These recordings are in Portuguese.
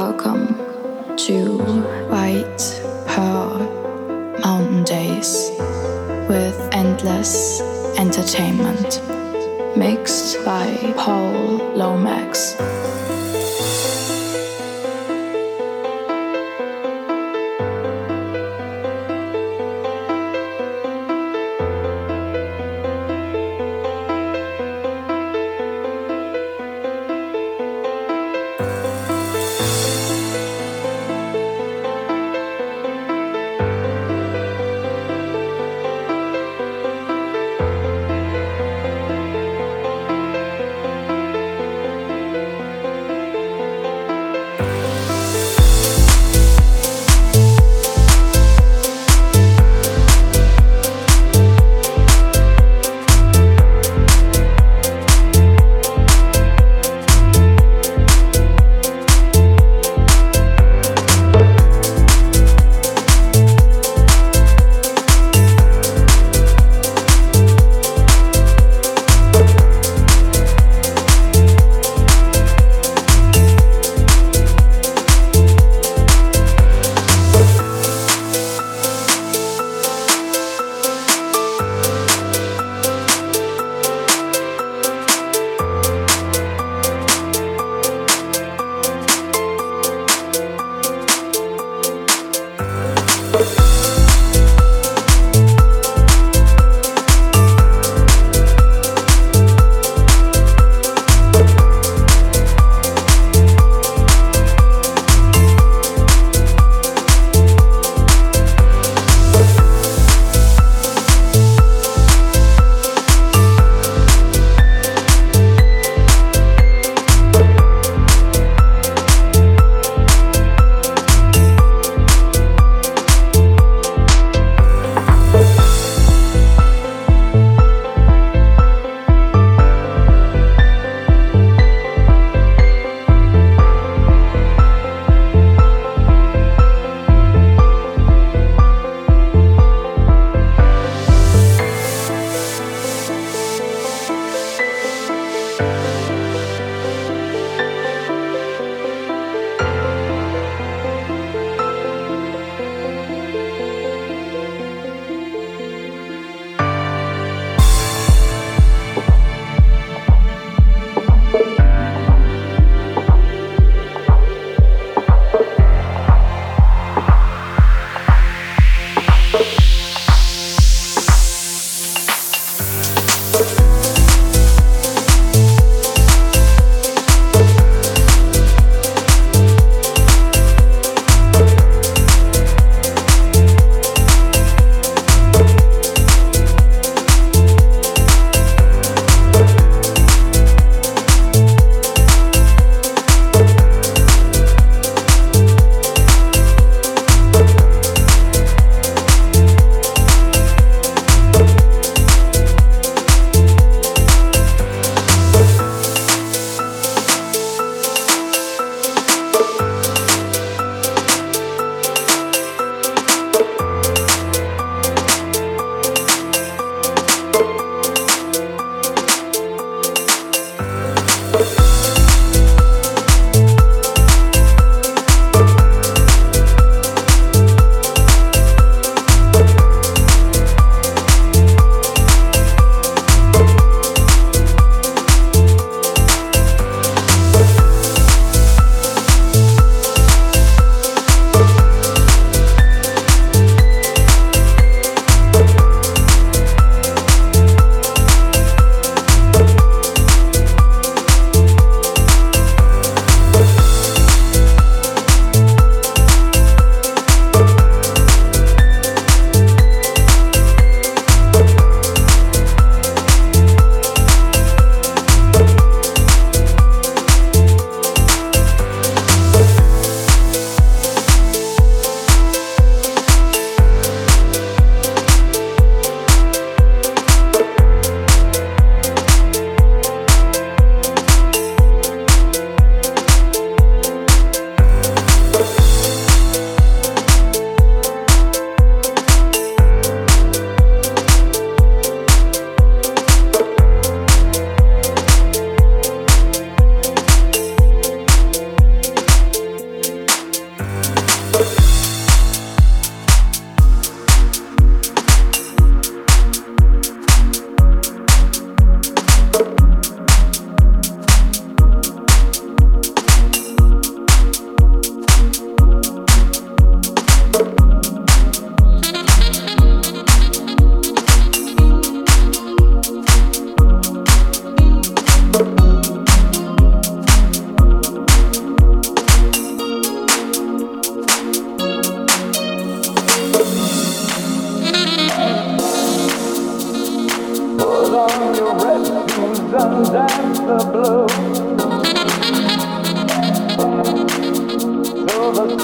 Welcome to White Pearl Mountain Days with endless entertainment. Mixed by Paul Lomax.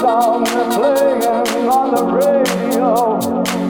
song they're playing on the radio.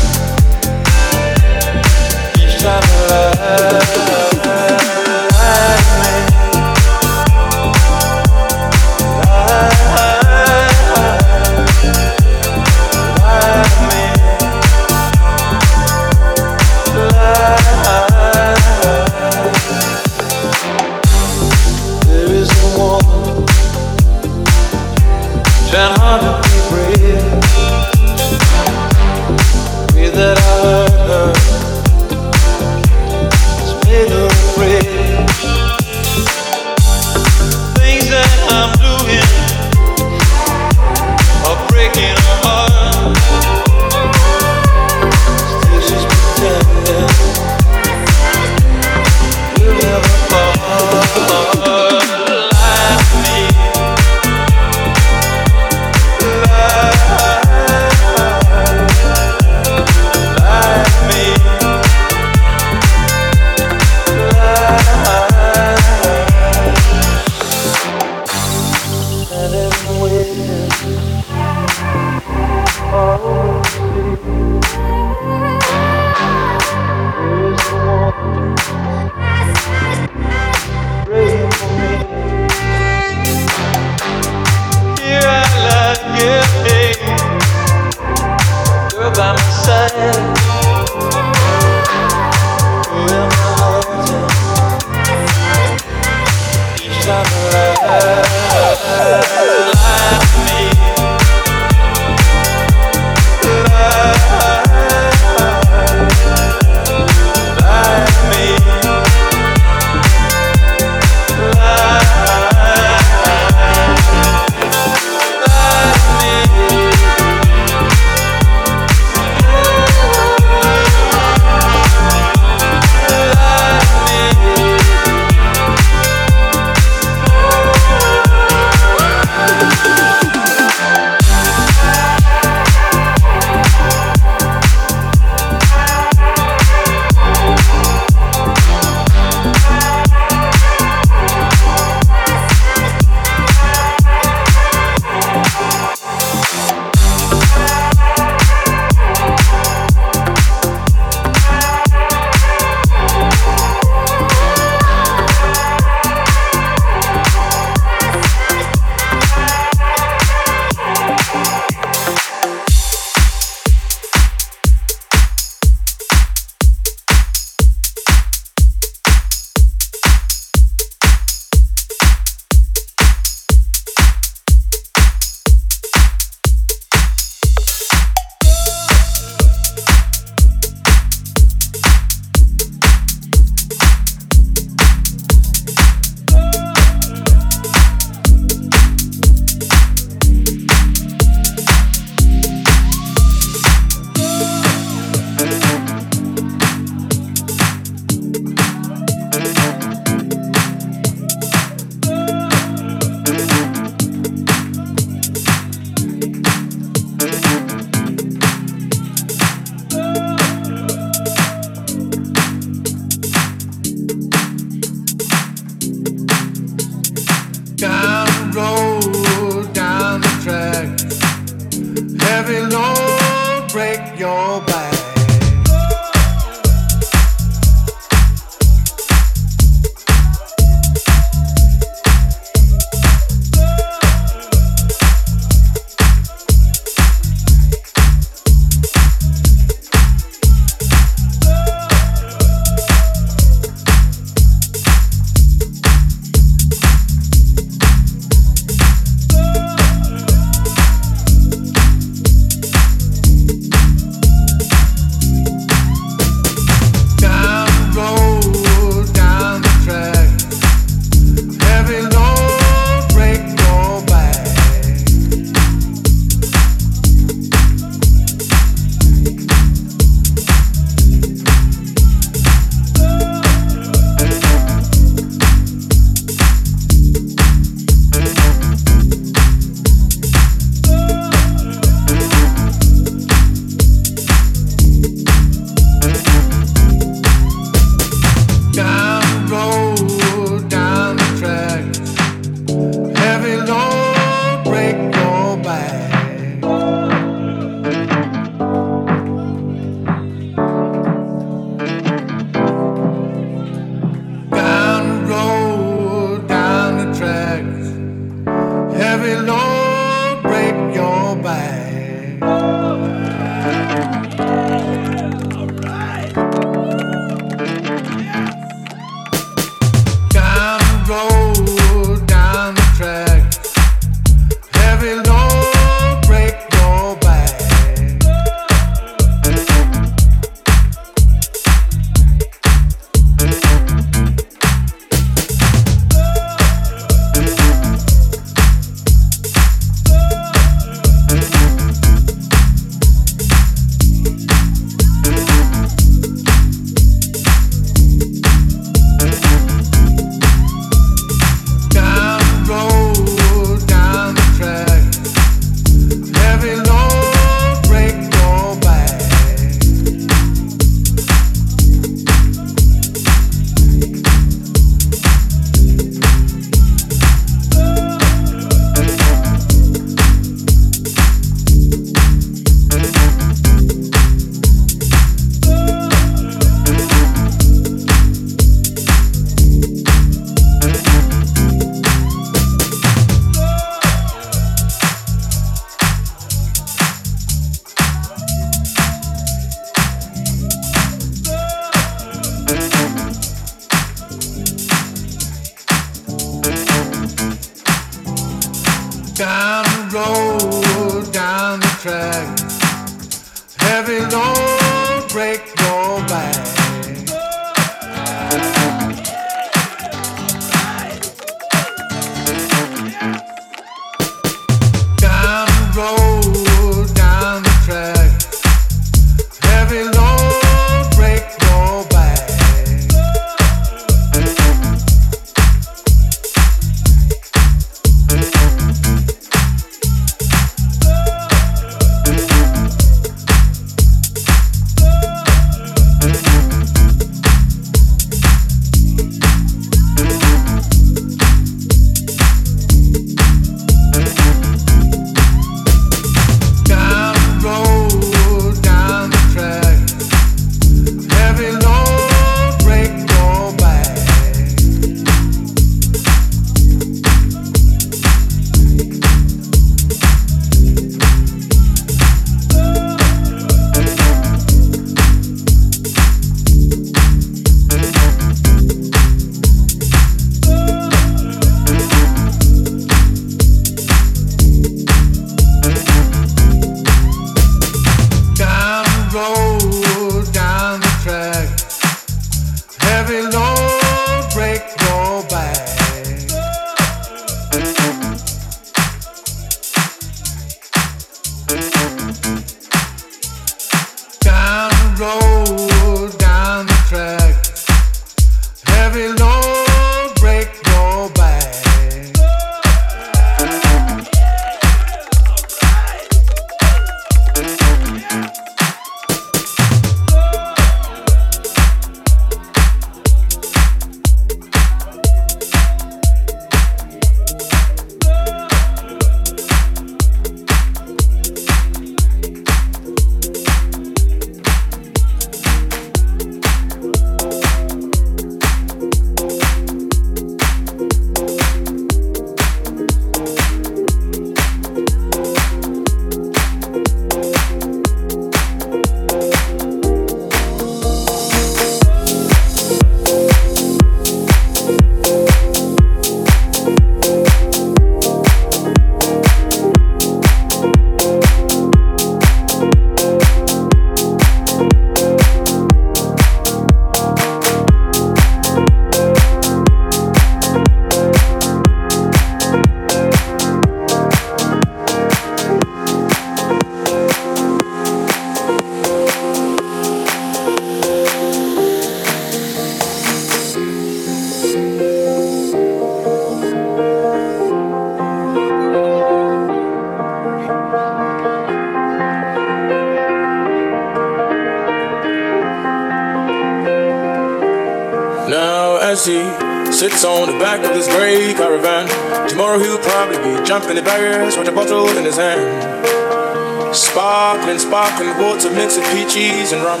and water mixed with peaches and rum.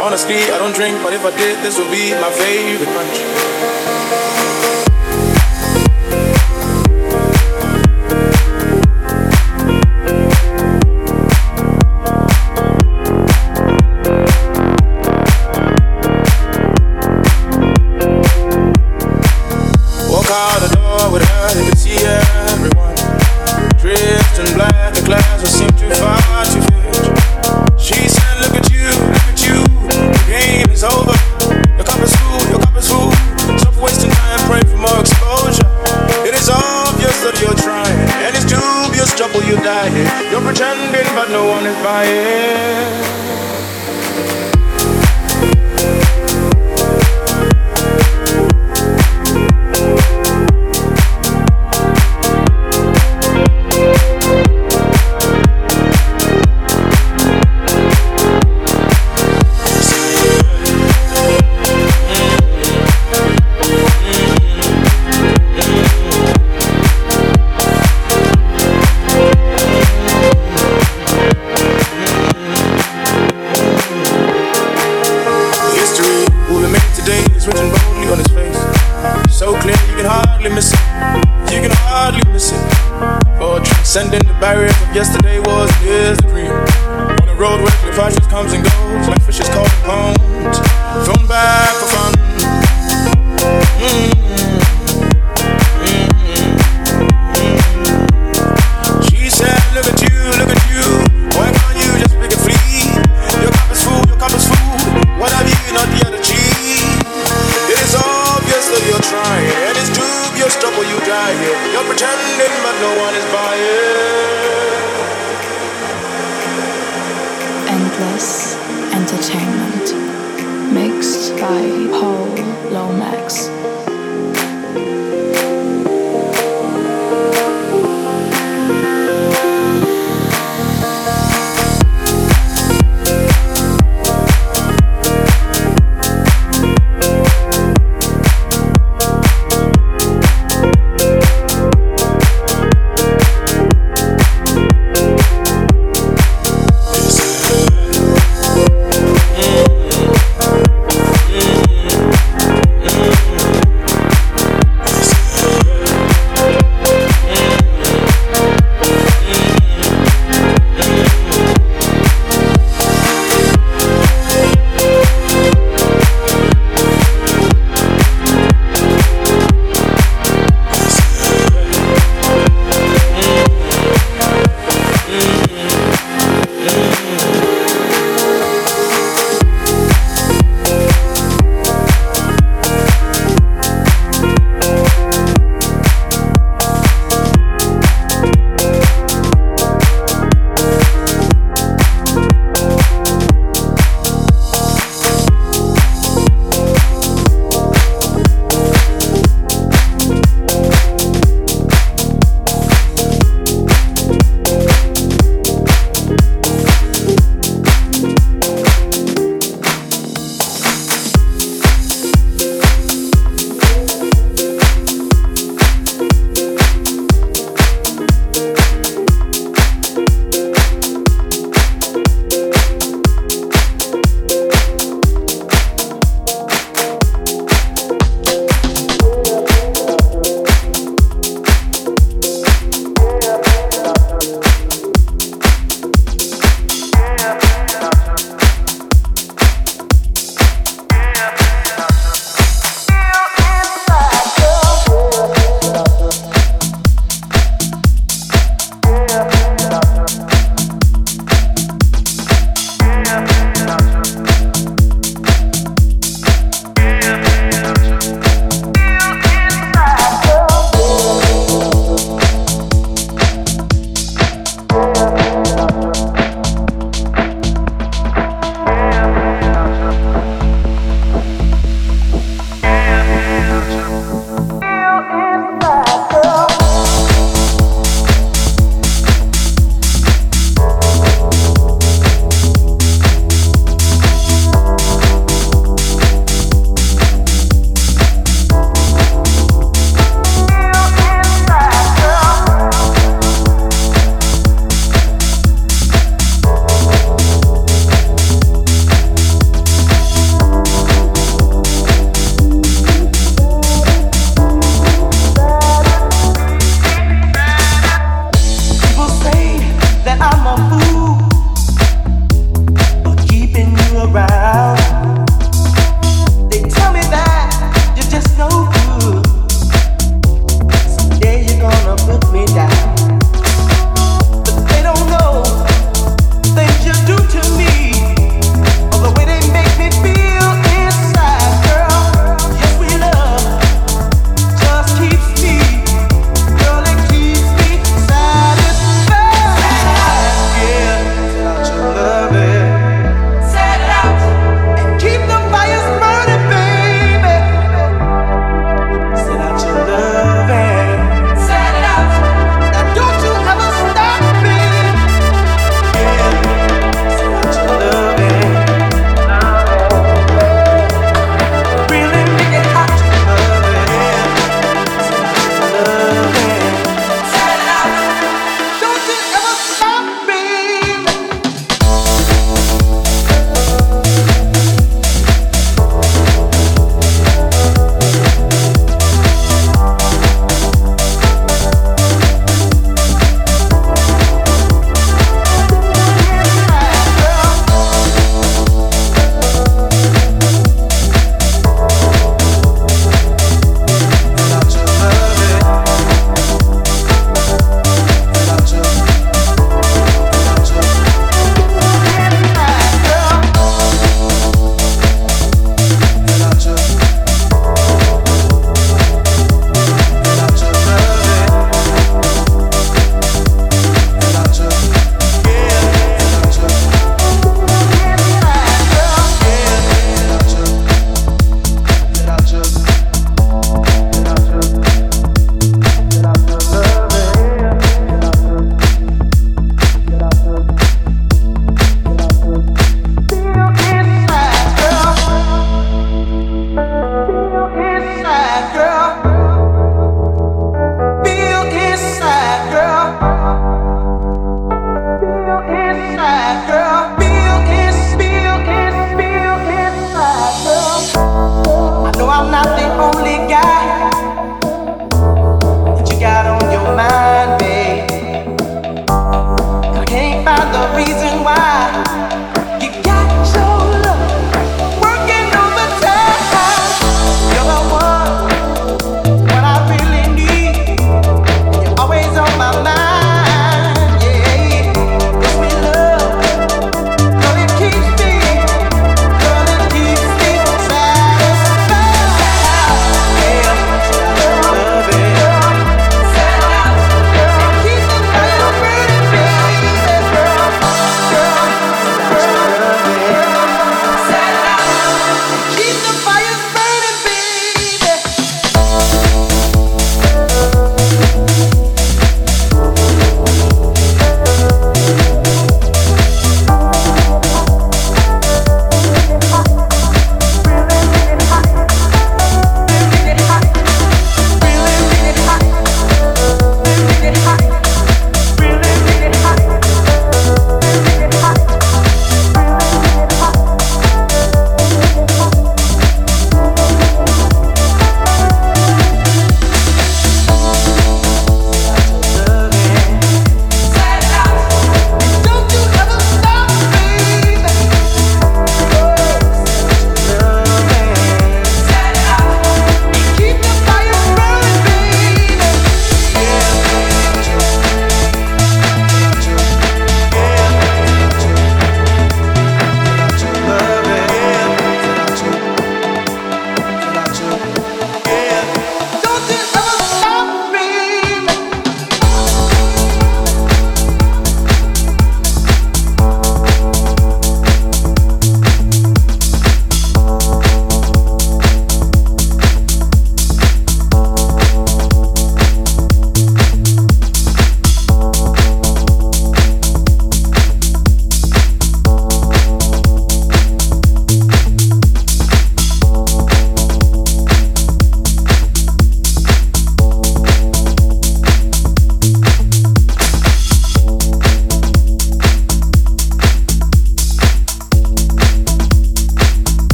Honestly, I don't drink, but if I did, this would be my favorite punch.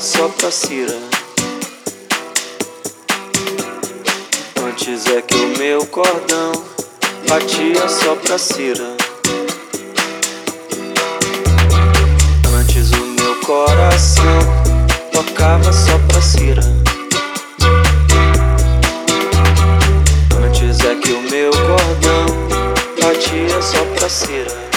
Só pra Cira. Antes é que o meu cordão batia só pra Cira. Antes o meu coração tocava só pra Cira. Antes é que o meu cordão batia só pra Cira.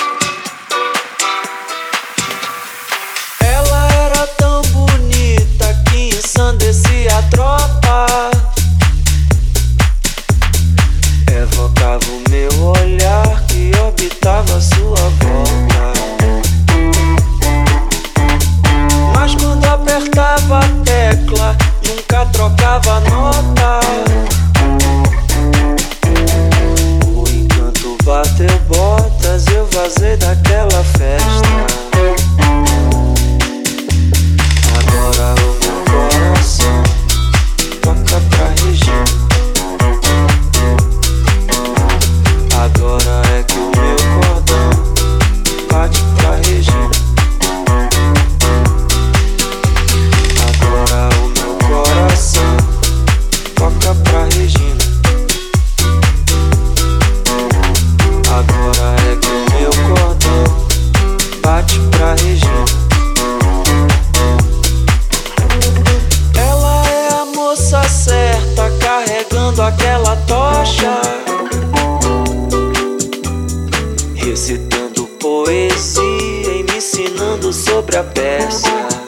aquela tocha, recitando poesia e me ensinando sobre a peça.